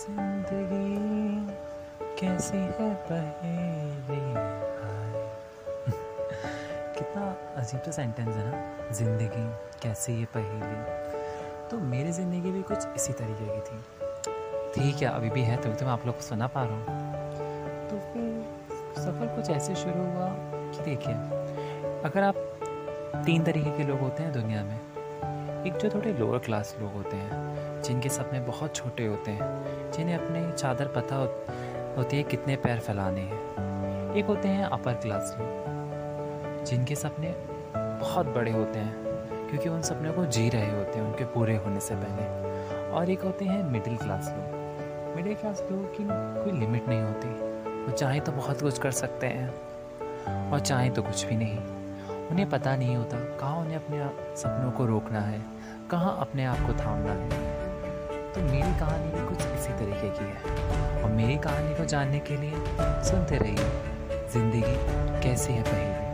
ज़िंदगी कैसी है पहेली? कितना अजीब सा सेंटेंस है ना, ज़िंदगी कैसी है पहेली? तो मेरी ज़िंदगी भी कुछ इसी तरीके की थी। थी क्या? अभी भी है, तभी तो मैं आप लोग को सुना पा रहा हूँ। तो फिर सफ़र कुछ ऐसे शुरू हुआ कि देखिए, अगर आप तीन तरीके के लोग होते हैं दुनिया में, एक जो थोड़े लोअर क्लास लोग होते हैं जिनके सपने बहुत छोटे होते हैं, जिन्हें अपनी चादर पता होती है, कितने पैर फैलाने हैं। एक होते हैं अपर क्लास लोग जिनके सपने बहुत बड़े होते हैं, क्योंकि उन सपनों को जी रहे होते हैं, उनके पूरे होने से पहले। और एक होते हैं मिडिल क्लास लोग। मिडिल क्लास लोगों की कोई लिमिट नहीं होती। वो चाहे तो बहुत कुछ कर सकते हैं, और चाहे तो कुछ भी नहीं। उन्हें पता नहीं होता कहाँ उन्हें अपने सपनों को रोकना है, कहाँ अपने आप को थामना है। तो मेरी कहानी भी कुछ इसी तरीके की है। और मेरी कहानी को जानने के लिए सुनते रहिए, ज़िंदगी कैसी है पहले।